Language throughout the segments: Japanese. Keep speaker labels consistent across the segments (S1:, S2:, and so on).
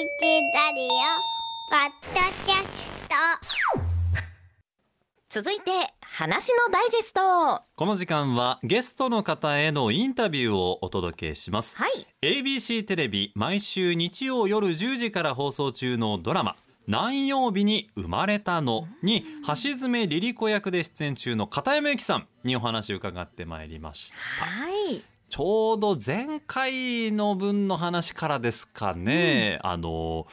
S1: ラリオポッドキャスト。
S2: 続いて話のダイジェスト。は
S3: この時間はゲストの方へのインタビューをお届けします、
S2: い。
S3: ABC テレビ毎週日曜夜10時から放送中のドラマ何曜日に生まれたのに橋爪リリ子役で出演中の片山由紀さんにお話を伺ってまいりました。
S2: はい
S3: ちょうど前回の分の話からですかね、あの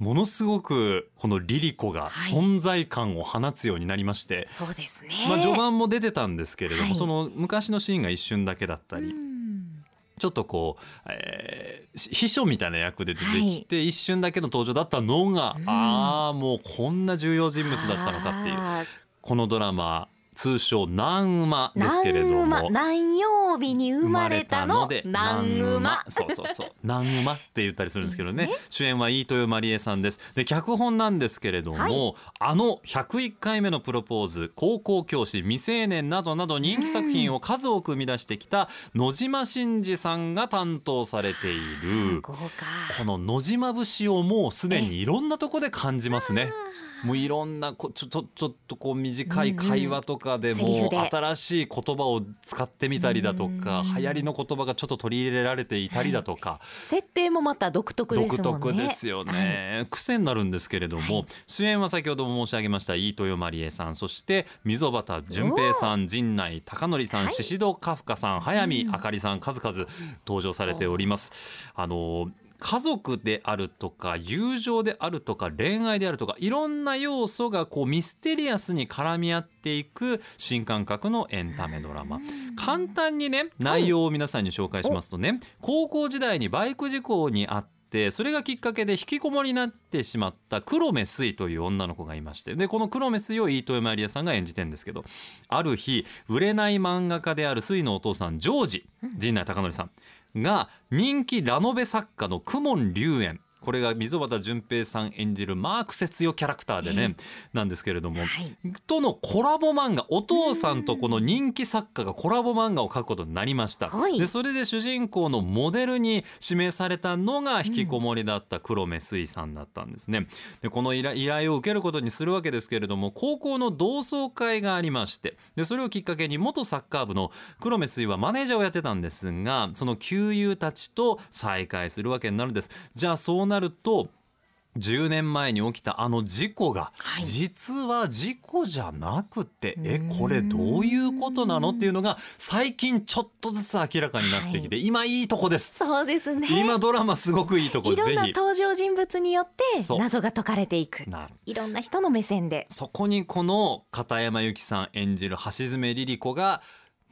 S3: ものすごくこのリリコが
S2: はい。
S3: 存在感を放つようになりまして、
S2: そうですね。
S3: まあ、序盤も出てたんですけれども、
S2: はい。
S3: その昔のシーンが一瞬だけだったり、
S2: うん。
S3: ちょっとこう、えーし秘書みたいな役で出てきて、一瞬だけの登場だったのが、
S2: うん。
S3: ああもうこんな重要人物だったのかっていうこのドラマ通称「南馬」ですけれども。
S2: 何曜日に生まれたの南馬。
S3: そうそうそう。南馬って言ったりするんですけどね。
S2: いいで
S3: 主演は飯豊まりえさんです。で脚本なんですけれども、
S2: はい。
S3: あの101回目のプロポーズ高校教師未成年などなど人気作品を数多く生み出してきた野島真司さんが担当されている。この野島節をもうすでにいろんなとこで感じますね。もういろんなこちょちょちょっとこう短い会話とかでも新しい言葉を使ってみたりだとか
S2: うん
S3: 流行りの言葉がちょっと取り入れられていたりだとか。
S2: 設定もまた独特ですもんね。
S3: 独特ですよね、癖になるんですけれども、主演は先ほども申し上げました飯豊まりえさん。そして溝端淳平さん陣内孝則さん
S2: はい。
S3: 宍戸カフカさん早見あかりさん数々登場されております。あの家族であるとか友情であるとか恋愛であるとかいろんな要素がこうミステリアスに絡み合っていく新感覚のエンタメドラマ。簡単にね内容を皆さんに紹介しますとね、高校時代にバイク事故にあってそれがきっかけで引きこもりになってしまった黒目水という女の子がいましてでこの黒目水を飯豊まりえさんが演じてんですけどある日売れない漫画家である水のお父さんジョージ。陣内孝則さんが人気ラノベ作家の公文龍炎これが溝端淳平さん演じるマーク節よキャラクターでね、なんですけれども、
S2: はい。
S3: とのコラボ漫画お父さんとこの人気作家がコラボ漫画を描くことになりました、
S2: はい。
S3: でそれで主人公のモデルに指名されたのが引きこもりだった黒目水さんだったんですね。でこの依頼依頼を受けることにするわけですけれども高校の同窓会がありましてでそれをきっかけに元サッカー部の黒目水はマネージャーをやってたんですがその旧友たちと再会するわけになるんです。じゃあそうなると10年前に起きたあの事故が、
S2: はい。
S3: 実は事故じゃなくてえこれどういうことなのっていうのが最近ちょっとずつ明らかになってきて、今いいとこです。
S2: そうですね。
S3: 今ドラマすごくいいとこ
S2: いろんな
S3: ですぜ
S2: 登場人物によって謎が解かれていく。
S3: い
S2: ろんな人の目線で。
S3: そこにこの片山由紀さん演じる橋爪リリ子が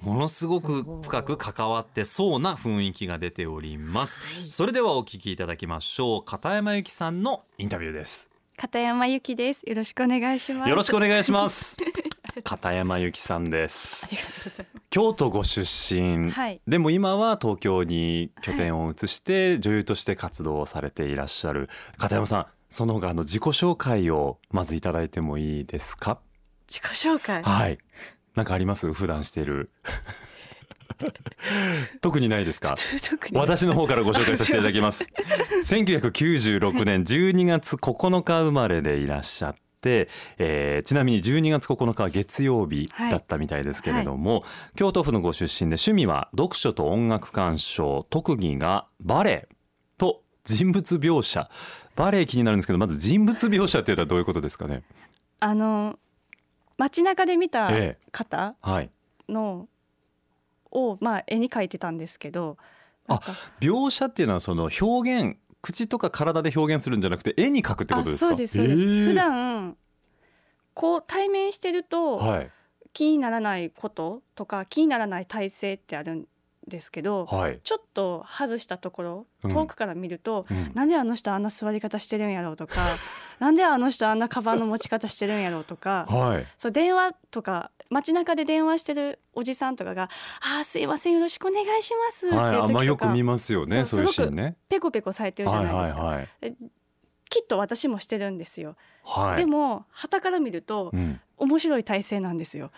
S3: ものすごく深く関わってそうな雰囲気が出ております、
S2: はい。
S3: それではお聞きいただきましょう。片山由紀さんのインタビューです。
S4: 片山由紀です。よろしくお願いします。
S3: よろしくお
S4: い
S3: 願いします。片山由紀さんです。
S4: ありがとうございま
S3: 京都ご出身、
S4: はい。
S3: でも今は東京に拠点を移して女優として活動をされていらっしゃる。片山さんその他の自己紹介をまずいただいてもいいですか？
S4: す。自己紹介？
S3: はいなんかあります？普段している。特にないですか？私の方からご紹介させていただきます。1996年12月9日生まれでいらっしゃって、えーちなみに12月9日は月曜日だったみたいですけれども、京都府のご出身で趣味は読書と音楽鑑賞特技がバレエと人物描写。バレエ気になるんですけどまず人物描写っていうのはどういうことですかね？
S4: あの街中で見た
S3: ええ。
S4: 方
S3: はい。
S4: のをまあ絵に描いてたんですけど、なんか。
S3: 描写っていうのはその表現口とか体で表現するんじゃなくて絵に描くってことです
S4: そうですそうです。
S3: へー
S4: 普段こう対面してると
S3: はい。
S4: 気にならないこととか気にならない体勢ってあるんですけど、
S3: はい、
S4: ちょっと外したところ
S3: うん
S4: 遠くから見ると、
S3: うん
S4: なんであの人あんな座り方してるんやろうとか なんであの人あんなカバンの持ち方してるんやろうとか
S3: はい
S4: そう電話とか街中で電話してるおじさんとかが「あーすいませんよろしくお願いします」って
S3: はい、
S4: いう時とか、
S3: よく見ますよね。
S4: そ
S3: そうういう
S4: すごく
S3: シーンね。
S4: ペコペコされてるじゃないですか。
S3: はいはいはい。
S4: きっと私もしてるんですよ、
S3: はい
S4: でも旗から見ると
S3: うん
S4: 面白い体勢なんですよ。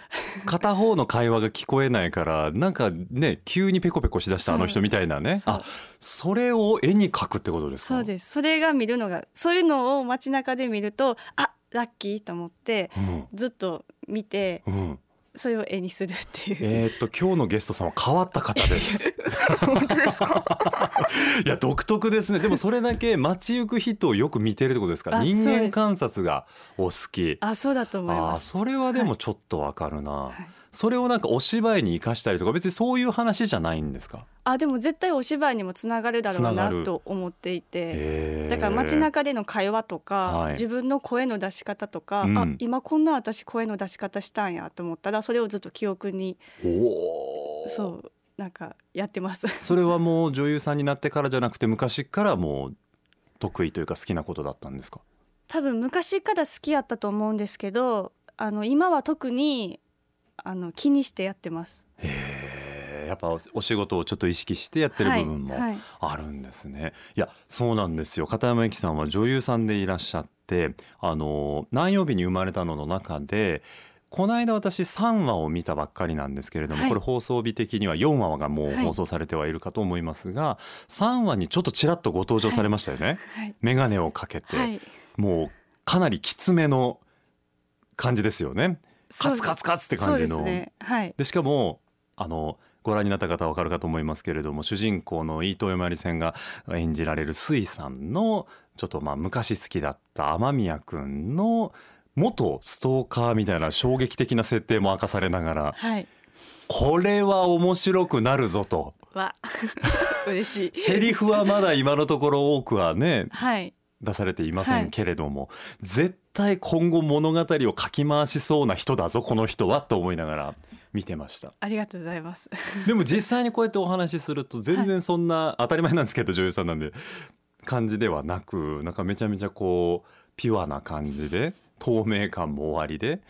S3: 片方の会話が聞こえないからなんかね急にペコペコしだしたあの人みたいなね。あそれを絵に描くってことですか？
S4: そうです。それが見るのがそういうのを街中で見るとあラッキーと思って
S3: うん。
S4: ずっと見て
S3: うん
S4: それを絵にするっていう、
S3: えーっと今日のゲストさんは変わった方です。
S4: 本当ですか？
S3: いや独特ですね。でもそれだけ街行く人をよく見てるってことですか？
S4: あ
S3: 人間観察がお好き。
S4: あそうだと思います
S3: それはでもちょっとわかるな、
S4: はい
S3: それをなんかお芝居に生かしたりとか別にそういう話じゃないんですか？
S4: あでも絶対お芝居にもつながるだろう
S3: つな
S4: と思っていて。だから街中での会話とか、
S3: はい。
S4: 自分の声の出し方とか、
S3: うん。
S4: あ今こんな私声の出し方したんやと思ったらそれをずっと記憶にそうなんかやってます。
S3: それはもう女優さんになってからじゃなくて昔からもう得意というか好きなことだったんですか？
S4: 多分昔から好きやったと思うんですけどあの今は特にあの気にしてやってます。
S3: やっぱおお仕事をちょっと意識してやってる部分も
S4: はい。はい
S3: あるんですね。いやそうなんですよ。片山由紀さんは女優さんでいらっしゃってあの何曜日に生まれたのの中でこの間私3話を見たばっかりなんですけれども、
S4: はい。
S3: これ放送日的には4話がもう
S4: はい。
S3: 放送されてはいるかと思いますが、3話にちょっとちらっとご登場されましたよね。
S4: はい。
S3: 眼鏡をかけて、
S4: はい。
S3: もうかなりきつめの感じですよね。カツカツカツって感じの。
S4: ね。はい。
S3: でしかもあのご覧になった方は分かるかと思いますけれども主人公の飯豊まりさんが演じられる水さんのちょっとまあ昔好きだった雨宮くんの元ストーカーみたいな衝撃的な設定も明かされながら
S4: はい。
S3: これは面白くなるぞと。
S4: わ。嬉しい。
S3: セリフはまだ今のところ多くはね
S4: はい
S3: 出されていませ
S4: はい。
S3: んけれども、絶対今後物語を書き回しそうな人だぞこの人はと思いながら見てました。
S4: ありがとうございます。
S3: でも実際にこうやってお話しすると全然そんな、当たり前なんですけど女優さんなんで感じではなくなんかめちゃめちゃこうピュアな感じで透明感も終わりで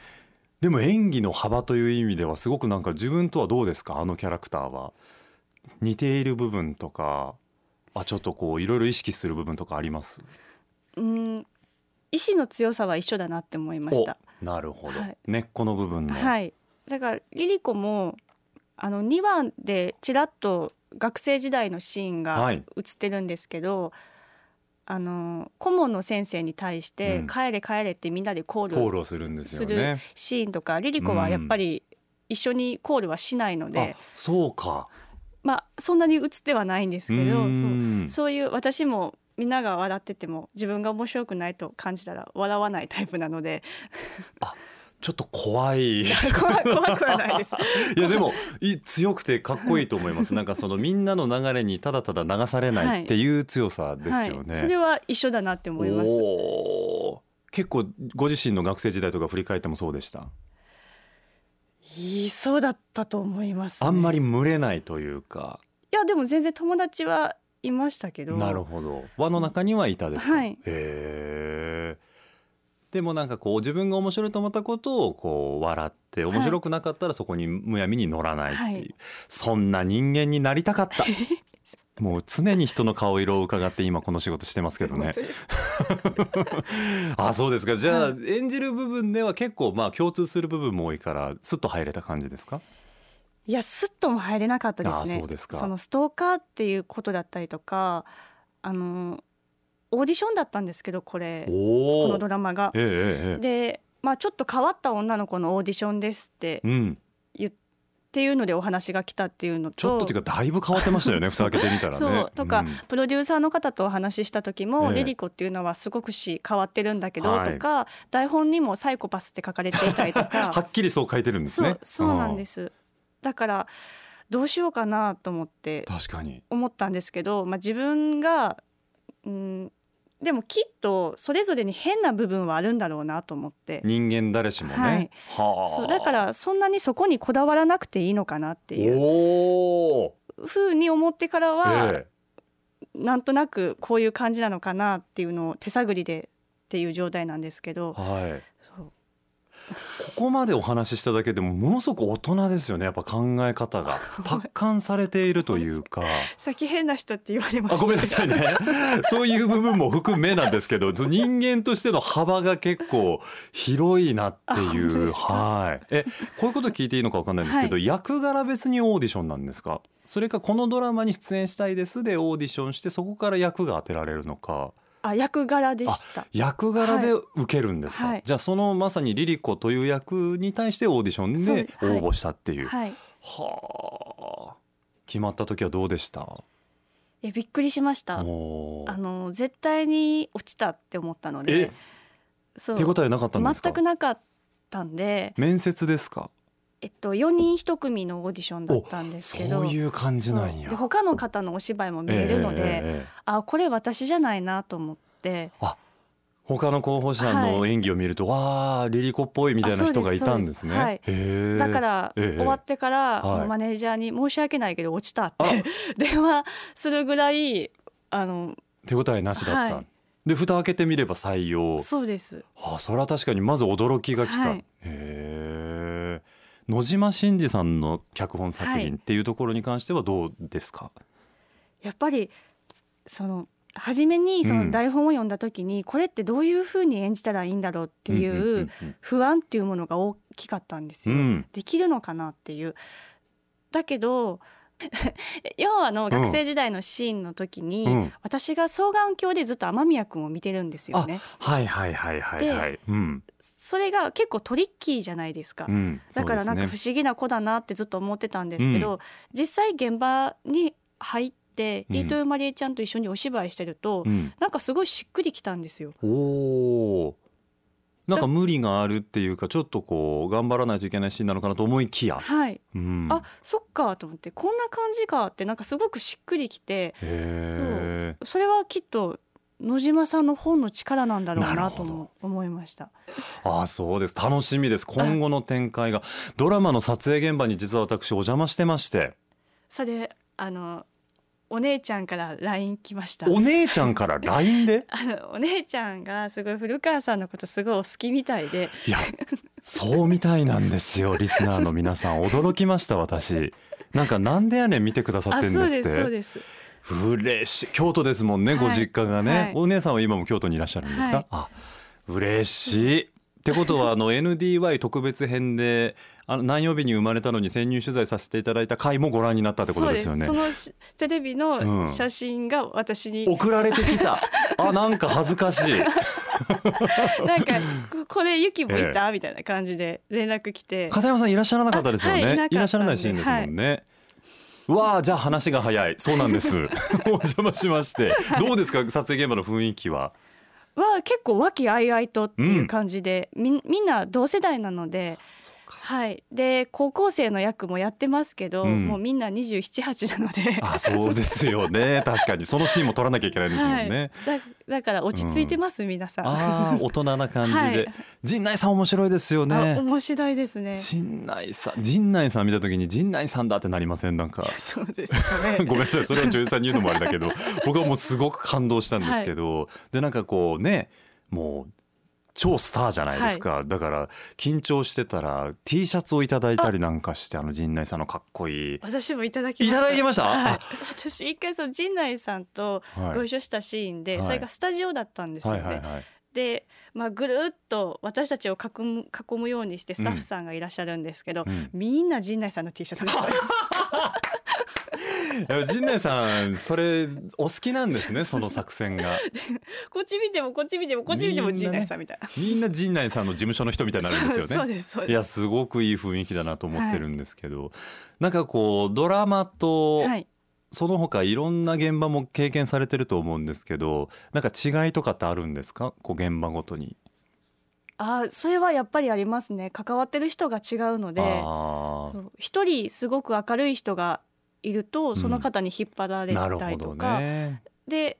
S3: でも演技の幅という意味ではすごくなんか自分とはどうですか？あのキャラクターは。似ている部分とかあちょっとこういろいろ意識する部分とかあります？
S4: うん。意志の強さは一緒だなって思いました。
S3: おなるほど、
S4: はい。
S3: 根っこの部分の、
S4: はい。だからリリコもあの2話でちらっと学生時代のシーンが
S3: はい。
S4: 映ってるんですけど、あの顧問の先生に対して
S3: うん「
S4: 帰れ帰れ」ってみんなでコー
S3: コー
S4: ル
S3: ルをするんです
S4: する
S3: よね。
S4: シーンとかリリコはやっぱり一緒にコールはしないので
S3: あ、そうか。
S4: まあそんなに映ってはないんですけどそう
S3: うん。
S4: そういう私もみんなが笑ってても自分が面白くないと感じたら笑わないタイプなので
S3: ちょっと 怖い。
S4: 怖くはないです。
S3: いやでもい強くてかっこいいと思います。なんかそのみんなの流れにただただ流されないっていう強さですよね。
S4: はい、それは一緒だなって思います。
S3: 結構ご自身の学生時代とか振り返ってもそうでした？
S4: いいそうだったと思います、ね。
S3: あんまり
S4: い
S3: 群れないというか。
S4: やでも全然友達はいましたけど。
S3: なるほど。輪の中にはいたですか？
S4: はい
S3: へえ。でもなんかこう自分が面白いと思ったことをこう笑って面白くなかったらそこにむやみに乗らないっていう、
S4: はい
S3: そんな人間になりたかった。もう常に人の顔色を伺って今この仕事してますけどね。あそうですかじゃあ、
S4: は
S3: 演じる部分では結構まあ共通する部分も多いからスッと入れた感じですか？
S4: いやスッとも入れなかったですね。
S3: あそうですか。
S4: のストーカーっていうことだったりとか、あのオーディションだったんですけどこれこのドラマが。
S3: ええ
S4: で、まあちょっと変わった女の子のオーディションですって
S3: えうん。
S4: っていうのでお話が来たっていうのと。
S3: ちょっとっていうかだいぶ変わってましたよね 蓋開けてみたらね。
S4: そう。とか、
S3: ん。
S4: プロデューサーの方とお話しした時も、
S3: ええ。
S4: リリコっていうのはすごくし変わってるんだけど、
S3: はい。
S4: とか台本にもサイコパスって書かれていたりとか。
S3: はっきりそう書いてるんですね。
S4: そうそうなんですだからどうしようかなと思って思ったんですけど、まあ、自分が、うん、でもきっとそれぞれに変な部分はあるんだろうなと思って。
S3: 人間誰しもね、
S4: はい。
S3: はあ。
S4: そうだからそんなにそこにこだわらなくていいのかなっていう。ふうに思ってからは、
S3: え
S4: なんとなくこういう感じなのかなっていうのを手探りでっていう状態なんですけけど。
S3: え、はい。
S4: そう
S3: こまでお話ししただけでもものすごく大人ですよね。やっぱ考え方が。達観されているというか。
S4: さっき変な人って言われまし
S3: ごめんなさいね。そういう部分も含めなんですけど人間としての幅が結構広いなっていう。はい。えこういうこと聞いていいのかわかんないんですけど、役柄別にオーディションなんですか？それかこのドラマに出演したいですでオーディションしてそこから役が当てられるのか？
S4: あ役柄でした。
S3: 役柄で受けるんですか、
S4: はい。
S3: じゃあそのまさにリリコという役に対してオーディションで応募したっていう、
S4: はい。
S3: はあ。決まった時はどうでした？
S4: いやびっくりしました。あの絶対に落ちたって思ったので
S3: え？
S4: そう。
S3: 手応えなかったんですか？
S4: 全くなかったんで、
S3: 面接ですか？
S4: えっと、4人1組のオーディションだったんですけど。
S3: そういう感じなんや。
S4: そう。で他の方のお芝居も見えるので、
S3: ええええええ。
S4: あこれ私じゃないなと思って。
S3: 他の候補者の演技を見ると、わあリリコっぽいみたいな人がいたんですね。
S4: あそうです。
S3: へえ。
S4: だから、
S3: ええ
S4: 終わってから、
S3: はい。
S4: マネージャーに「申し訳ないけど落ちた」っ
S3: あ。
S4: て 電話するぐらいあの
S3: 手応えなしだった。
S4: はい。
S3: で蓋開けてみれば採用。
S4: そうです。
S3: あそれは確かにまず驚きが来た。
S4: はい。
S3: へえ。野島真司さんの脚本作品っていうところに関してはどうですか？
S4: やっぱりその初めにそ
S3: うん
S4: の台本を読んだ時に、これってどういうふうに演じたらいいんだろうっていう
S3: うん
S4: 不安っていうものが大きかったんですよ。
S3: うん
S4: できるのかなっていう。だけど 要はあの学生時代のシーンの時に、
S3: うん
S4: 私が双眼鏡でずっと雨宮君を見てるんですよね。
S3: はいはいはいはいはい。うん
S4: それが結構トリッキーじゃないですか。
S3: うん。
S4: だからなんか不思議な子だなってずっと思ってたんですけど、実際現場に入って
S3: うん
S4: 飯豊まりえちゃんと一緒にお芝居してると、
S3: うん。
S4: なんかすごいしっくりきたんですよ。
S3: おお。なんか無理があるっていうかちょっとこう頑張らないといけないシーンなのかなと思いきや、
S4: はい、
S3: うん、
S4: あそっかと思ってこんな感じかってなんかすごくしっくりきて。
S3: へ
S4: それはきっと野島さんの本の力なんだろうなとも思いました。
S3: えあそうです。楽しみです。今後の展開が。ドラマの撮影現場に実は私お邪魔してまして。
S4: それあのお姉ちゃんから LINE 来ました。
S3: お姉ちゃんから LINE で？
S4: あのお姉ちゃんがすごい古川さんのことすごいお好きみたいで。
S3: いやそうみたいなんですよ リスナーの皆さん驚きました私。なんかなんでやねん見てくださってん
S4: あそう
S3: ですって。
S4: ですそうです。
S3: 嬉しい。京都ですもんね、
S4: はい
S3: ご実家がね、
S4: はい。
S3: お姉さんは今も京都にいらっしゃるんですか、
S4: はい。
S3: あ嬉しいってことはあの NDY 特別編であの何曜日に生まれたのに潜入取材させていただいた回もご覧になったってことですよね。
S4: そうです。そのしテレビ
S3: うん。
S4: の写真が私に、
S3: 送られてきた。あなんか恥ずかしい。
S4: なんかここれユキもいた、みたいな感じで連絡来て。
S3: 片山さんいらっしゃらなかったですよね、
S4: あはいい
S3: らっしゃらないシーンですもんね、うわあじゃあ話が早い。そうなんです。お邪魔しまして。どうですか？撮影現場の雰囲気は
S4: は結構和気あいあいとっていう感じで、みんみんな同世代なので。はい、で高校生の役もやってますけど、
S3: うん。
S4: もうみんな278なので、
S3: あそうですよね。確かに。そのシーンも撮らなきゃいけないですもんね、
S4: はい、だだから落ち着いてます、皆さん。
S3: ああ 大人な感じで、
S4: はい。
S3: 陣内さん面白いですよ
S4: あ
S3: ね
S4: 面白いですね。
S3: 陣内さん。陣内さん見た時に陣内さんだってなりません？なんか。
S4: そうですよね。
S3: ごめんなさい。それは女優さんに言うのもあれだけど。僕はもうすごく感動したんですけど、でなんかこうねもう超スターじゃないですか、だから緊張してたら T シャツをいただいたりなんかしてあの陣内さんのかっこいい。
S4: 私もいただきました。
S3: いただきました？
S4: はい。
S3: あ、
S4: 私一回その陣内さんと
S3: はい
S4: ご一緒したシーンで、
S3: はい。
S4: それがスタジオだったんですよ。ね。
S3: はいはいはい。
S4: で、まあぐるっと私たちを囲む囲むようにしてスタッフさんがいらっしゃるんですけど、
S3: うん。
S4: みんな陣内さんの T シャツでした
S3: 陣内さんそれお好きなんですねその作戦が
S4: こっち見てもこっち見てもこっち見ても陣内さんみたいな。
S3: みんな陣内さんの事務所の人みたいになるんですよね
S4: そうですそうです。
S3: いやすごくいい雰囲気だなと思ってるんですけど、なんかこうドラマと
S4: はい。
S3: その他いろんな現場も経験されてると思うんですけどなんか違いとかってあるんですか？こう現場ごとに。
S4: あそれはやっぱりありますね関わってる人が違うので一人すごく明るい人がいるとその方に引っ張ら
S3: ー
S4: れたりとか、
S3: ね。
S4: で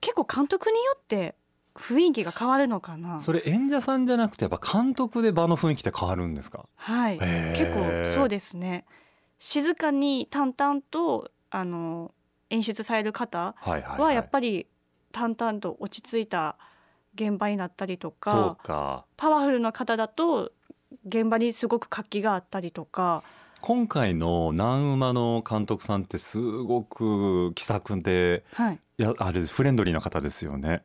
S4: 結構監督によって雰囲気が変わるのかな。
S3: それ演者さんじゃなくてやっぱ監督で場の雰囲気って変わるんですか？
S4: はい。結構そうですね。静かに淡々とあの演出される方
S3: は
S4: やっぱり淡々と落ち着いた現場になったりと
S3: そう
S4: か
S3: か。
S4: パワフルな方だと現場にすごく活気があったりとか
S3: 今回の南馬の監督さんってすごく気さくで
S4: はい。
S3: いやあれフレンドリーな方ですよね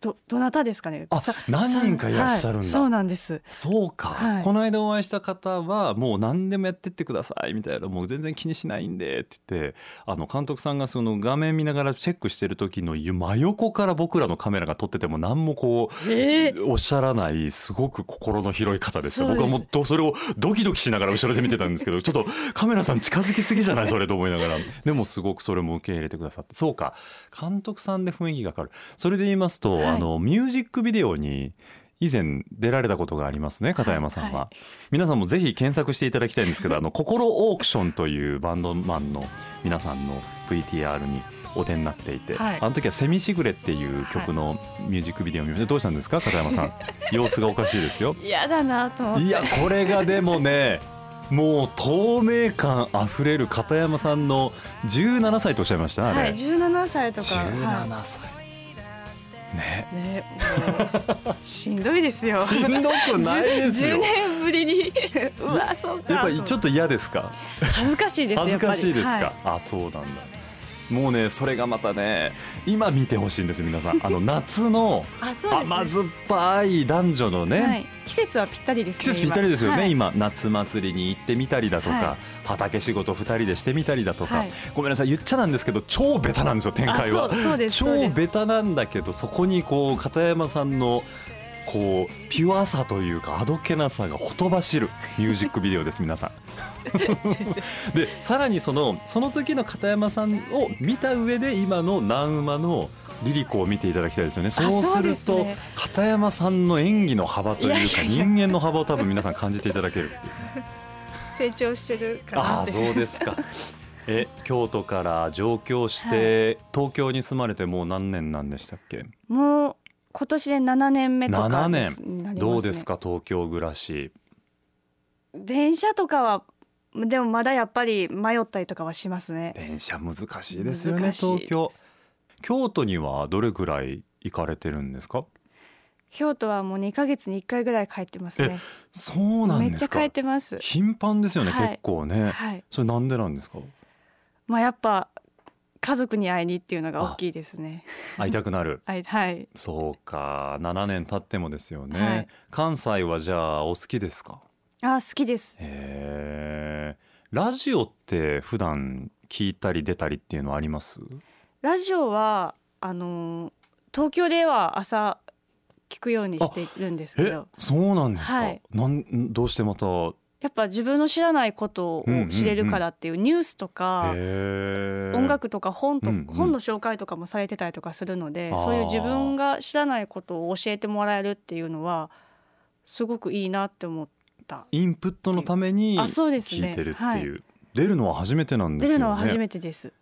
S4: どどなたですかね？
S3: あ
S4: さ
S3: 何人かいらっしゃるんだ。
S4: はいそうなんです。
S3: そうか、
S4: はい。
S3: この間お会いした方はもう何でもやってってくださいみたいなもう全然気にしないんでって言ってあの監督さんがその画面見ながらチェックしてる時の真横から僕らのカメラが撮ってても何もこう
S4: え
S3: おっしゃらないすごく心の広い方です僕はもうどそれをドキドキしながら後ろで見てたんですけどちょっとカメラさん近づきすぎじゃないそれと思いながら。でもすごくそれも受け入れてくださって。そうか。監督さんで雰囲気が変わる。それで言いますと、
S4: はい。
S3: あのミュージックビデオに以前出られたことがありますね片山さんは、
S4: は
S3: 皆さんもぜひ検索していただきたいんですけど あの心オークションというバンドマンの皆さんの VTR にお出になっていて、
S4: はい。
S3: あの時は「セミシグレ」っていう曲のミュージックビデオを見ました。どうしたんですか片山さん。様子がおかしいですよ。
S4: 嫌だなと思って。
S3: いやこれがでもねもう透明感あふれる片山さんの17歳とおっしゃいましたあれ、
S4: はい17歳とか。は
S3: 17歳ね。
S4: いねしんどいですよ。
S3: しんどくないですよ。
S4: 10年ぶりに。うわそうか。
S3: やっぱりちょっと嫌ですか？
S4: 恥ずかしいです
S3: 恥ずかしいですか、
S4: やっぱ
S3: あそうなんだもうねそれがまたね今見てほしいんです皆さん。あの夏の甘酸っぱい男女のね、
S4: はい、季節はぴったりですね
S3: 季節ぴったりですよね、
S4: 今。
S3: 今夏祭りに行ってみたりだとか、
S4: はい。
S3: 畑仕事2人でしてみたりだとか、
S4: はい。
S3: ごめんなさい言っちゃなんですけど超ベタなんですよ展開は。超ベタなんだけどそこにこう片山さんのこうピュアさというかあどけなさがほとばしるミュージックビデオです皆さん。でさらにそのその時の片山さんを見た上で今の南馬のリリコを見ていただきたいですよね。そうすると片山さんの演技の幅というか人間の幅を多分皆さん感じていただける。
S4: 成長してる
S3: ああそうですか。え京都から上京して、東京に住まれてもう何年なんでしたっけ？
S4: もう今年で7年目と
S3: 7
S4: かになね。
S3: どうですか？東京暮らし。
S4: 電車とかはでもまだやっぱり迷ったりとかはしますね。
S3: 電車難しいですよね東京。京都にはどれぐらい行かれてるんですか？
S4: 京都はもう2ヶ月に1回ぐらい帰ってますね。
S3: そうなん
S4: めっちゃ
S3: ですか
S4: 帰ってます。
S3: 頻繁ですよね、
S4: はい。
S3: 結構ね。
S4: はい。
S3: それなんでなんですか？
S4: まあやっぱ家族に会いにっていうのが大きいですね。
S3: 会いたくなる。
S4: はいはい。
S3: そうか。7年経ってもですよね、
S4: はい。
S3: 関西はじゃあお好きですか？
S4: あ好きです。
S3: へえラジオって普段聞いたり出たりっていうのはあります？
S4: ラジオはあのー東京では朝聞くようにしているんですけ
S3: え
S4: ど
S3: そうなんですか、
S4: はい。
S3: なんどうしてまたへ
S4: やっぱ自分の知らないことを知れるからっていうニュースとか、
S3: え
S4: 音楽とか本と、本の紹介とかもされてたりとかするのでそういう自分が知らないことを教えてもらえるっていうのはすごくいいなって思った。
S3: インプットのために
S4: あそうですね。
S3: 聞いてるっていう。出るのは初めてなんで
S4: 出
S3: すよね。
S4: るのは初めてです。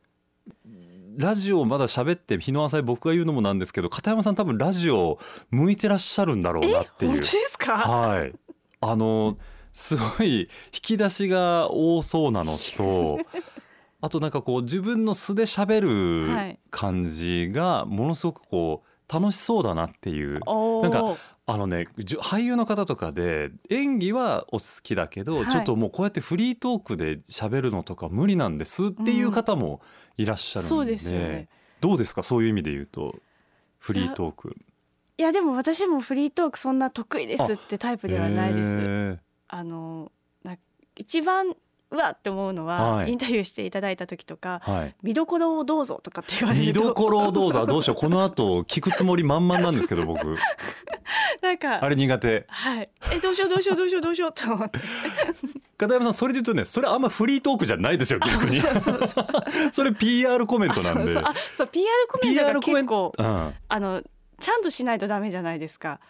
S3: ラジオまだ喋って日の浅い僕が言うのもなんですけど片山さん多分ラジオ向いてらっしゃるんだろうなっていう。
S4: 本当ですか？
S3: はい。あのすごい引き出しが多そうなのと あとなんかこう自分の素で喋る
S4: はい
S3: 感じがものすごくこう楽しそうだなっていう。
S4: お
S3: なんか
S4: ー
S3: あのね俳優の方とかで演技はお好きだけど、
S4: はい。
S3: ちょっともうこうやってフリートークで喋るのとか無理なんですっていう方もいらっしゃるんで、
S4: そうですよね。
S3: どうですか？そういう意味で言うとフリートーク。
S4: いやでも私もフリートークそんな得意ですってタイプではないです。あのな一番うわって思うのは、
S3: はい。
S4: インタビューしていただいた時とか
S3: はい。
S4: 見どころをどうぞとかって言われると。
S3: 見どころをどうぞどうしよう。この後聞くつもり満々なんですけど僕。
S4: なんか
S3: あれ苦手。
S4: はい。えどうしようどうしようどうしようどうしようと思って。
S3: 片山さんそれで言うとねそれあんまフリートークじゃないですよ 逆に
S4: そうそうそう。
S3: それ PR コメントなんで。
S4: あそうそう。あそう PR コメントが
S3: PR コメン
S4: 結構
S3: うん。
S4: あのちゃんとしないとダメじゃないですか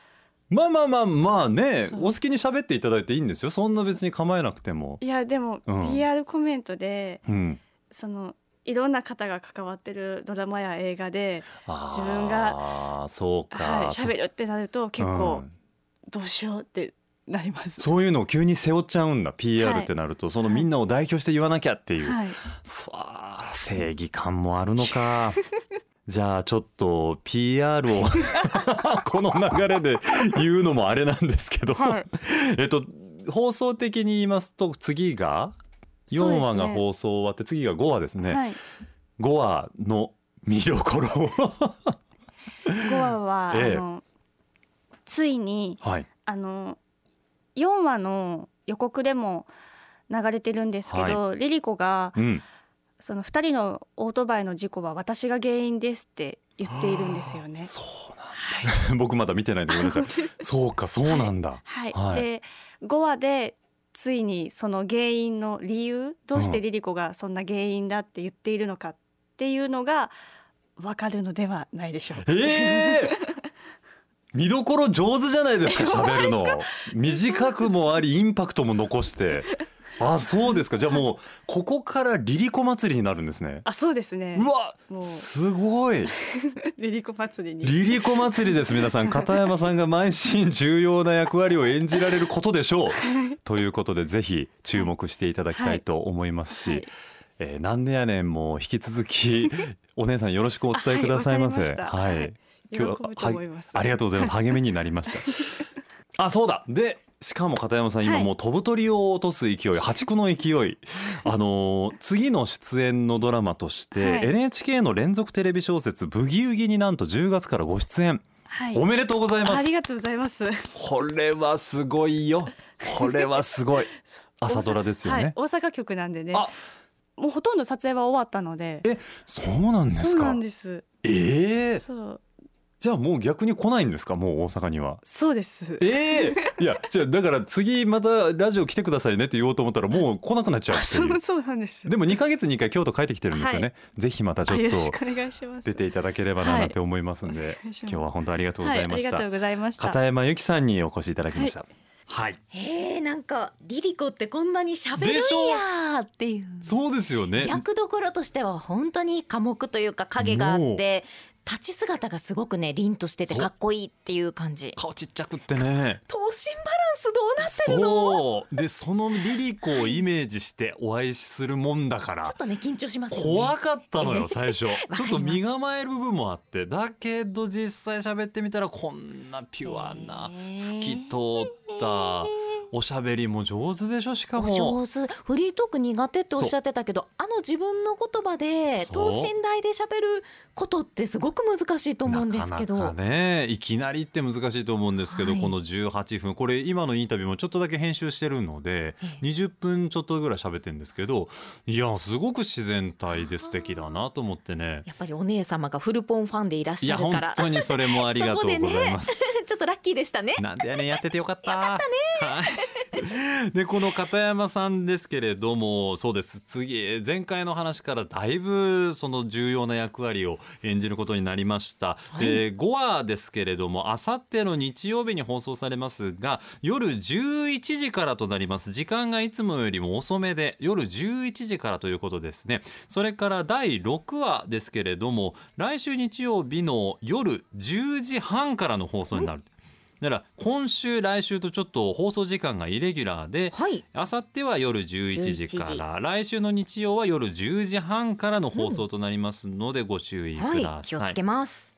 S3: まあまあまあまあね
S4: そう。
S3: お好きに喋っていただいていいんですよ。そんな別に構えなくても。
S4: いやでも、
S3: うん。
S4: PR コメントで
S3: うん。
S4: そのいろんな方が関わってるドラマや映画で
S3: あー
S4: 自分が
S3: そうか、
S4: はい
S3: そ
S4: 喋るってなると結構
S3: うん。
S4: どうしようってなります。
S3: そういうのを急に背負っちゃうんだ PR
S4: はい。
S3: ってなると、そのみんなを代表して言わなきゃっていう、
S4: はい、
S3: さあ正義感もあるのか じゃあちょっと PR を この流れで言うのもあれなんですけど、
S4: はい。
S3: えっと放送的に言いますと次が4
S4: そうですね。
S3: 話が放送終わって次が5話ですね。
S4: はい、
S3: 5話の見どころを。
S4: 5話は、
S3: ええ。
S4: あのついに
S3: はい。
S4: あの4話の予告でも流れてるんですけど、リリコが
S3: うん
S4: その2人のオートバイの事故は私が原因ですって言っているんですよね。
S3: そうなんだ、僕まだ見てないんでごめんなさい。そうかそうなんだ。
S4: はい、
S3: はい。
S4: で5話でついにその原因の理由どうしてリリコがそんな原因だって言っているのかっていうのがわかるのではないでしょうか。
S3: ええ見どころ上手じゃないですか？喋るの。短くもありインパクトも残してあそうですか。じゃあもうここからリリコ祭りになるんですね。
S4: あそうですね。
S3: うわすごい。
S4: リリコ祭りに。
S3: リリコ祭りです皆さん。片山さんが毎シーン重要な役割を演じられることでしょう。ということでぜひ注目していただきたいと思いますし、
S4: はい。
S3: えーなんでやねんも引き続き お姉さんよろしくお伝えくださいませ。
S4: あはいわかりました。はい。喜ぶと思います。
S3: はありがとうございます。励みになりました。あそうだ。でしかも片山さん今
S4: はい。
S3: もう飛ぶ鳥を落とす勢い破竹の勢い あのー次の出演のドラマとして、
S4: はい。
S3: NHK の連続テレビ小説「ブギウギ」になんと10月からご出演。
S4: はい。
S3: おめでとうございます。
S4: ありがとうございます。
S3: これはすごいよ。これはすごい。朝ドラですよね、
S4: はい、大阪局なんでね。
S3: あ。
S4: もうほとんど撮影は終わったので。
S3: えそうなんですか？
S4: そうなんです。
S3: ええ
S4: そう
S3: じゃあもう逆に来ないんですか？もう大阪には。
S4: そうです。
S3: ええ！いやじゃあだから次またラジオ来てくださいねって言おうと思ったらもう来なくなっちゃうって
S4: そ
S3: いう。
S4: うそうなんです
S3: でも2ヶ月に1回京都帰ってきてるんですよね、
S4: は
S3: ぜひまたちょ
S4: あ
S3: っと
S4: よろしくお願いします。
S3: 出ていただければななんて思いますんで、
S4: お願い
S3: 今日は本当ありがとうございました、
S4: はい、ありがとうございました。
S3: 片山由紀さんにお越しいただきました。はい、
S2: えー、なんかリリコってこんなに喋るんやーっていう。
S3: そうですよね。
S2: 役どころとしては本当に寡黙というか影があって立ち姿がすごくね凛としててかっこいいっていう感じ。
S3: 顔ちっちゃくってね。
S2: 頭身バランスどうなってるの？
S3: そう。でそのリリコをイメージしてお会いするもんだから。
S2: ちょっとね緊張しますよね。
S3: 怖かったのよ
S2: ええ
S3: 最初ちょっと身構える部分もあって。だけど実際喋ってみたらこんなピュアな
S2: ええ
S3: 透き通ったおしゃべりも上手でしょしかも。
S2: お上手。フリートーク苦手っておっしゃってたけどあの自分の言葉で等身大で喋ることってすごく難しいと思うんですけど。
S3: なかなかねいきなりって難しいと思うんですけど、
S2: はい。
S3: この18分。これ今のインタビューもちょっとだけ編集してるので20分ちょっとぐらい喋ってるんですけどいやすごく自然体で素敵だなと思ってね。
S2: やっぱりお姉様がフルポンファンでいらっしゃるから。
S3: 当にそれもありがとうございます。
S2: ちょっとラッキーでしたね。
S3: なんでやねんやっててよかった。はい。でこの片山さんですけれどもそうです次前回の話からだいぶその重要な役割を演じることになりました。で5話ですけれどもあさっての日曜日に放送されますが夜11時からとなります時間がいつもよりも遅めで夜11時からということですね。それから第6話ですけれども来週日曜日の夜10時半からの放送になる。だから今週来週とちょっと放送時間がイレギュラーで
S2: はい。
S3: あさっては夜11時から来週の日曜は夜10時半からの放送となりますのでご注意く
S2: はい
S3: ださい。
S2: 気をつけます。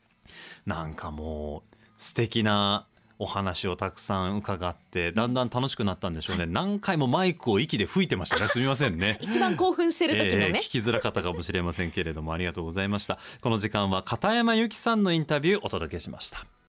S3: なんかもう素敵なお話をたくさん伺ってだんだん楽しくなったんでしょうね、何回もマイクを息で吹いてましたね。すみませんね。
S2: 一番興奮してる時のね、
S3: えー聞きづらかったかもしれませんけれどもありがとうございました。この時間は片山由紀さんのインタビューお届けしました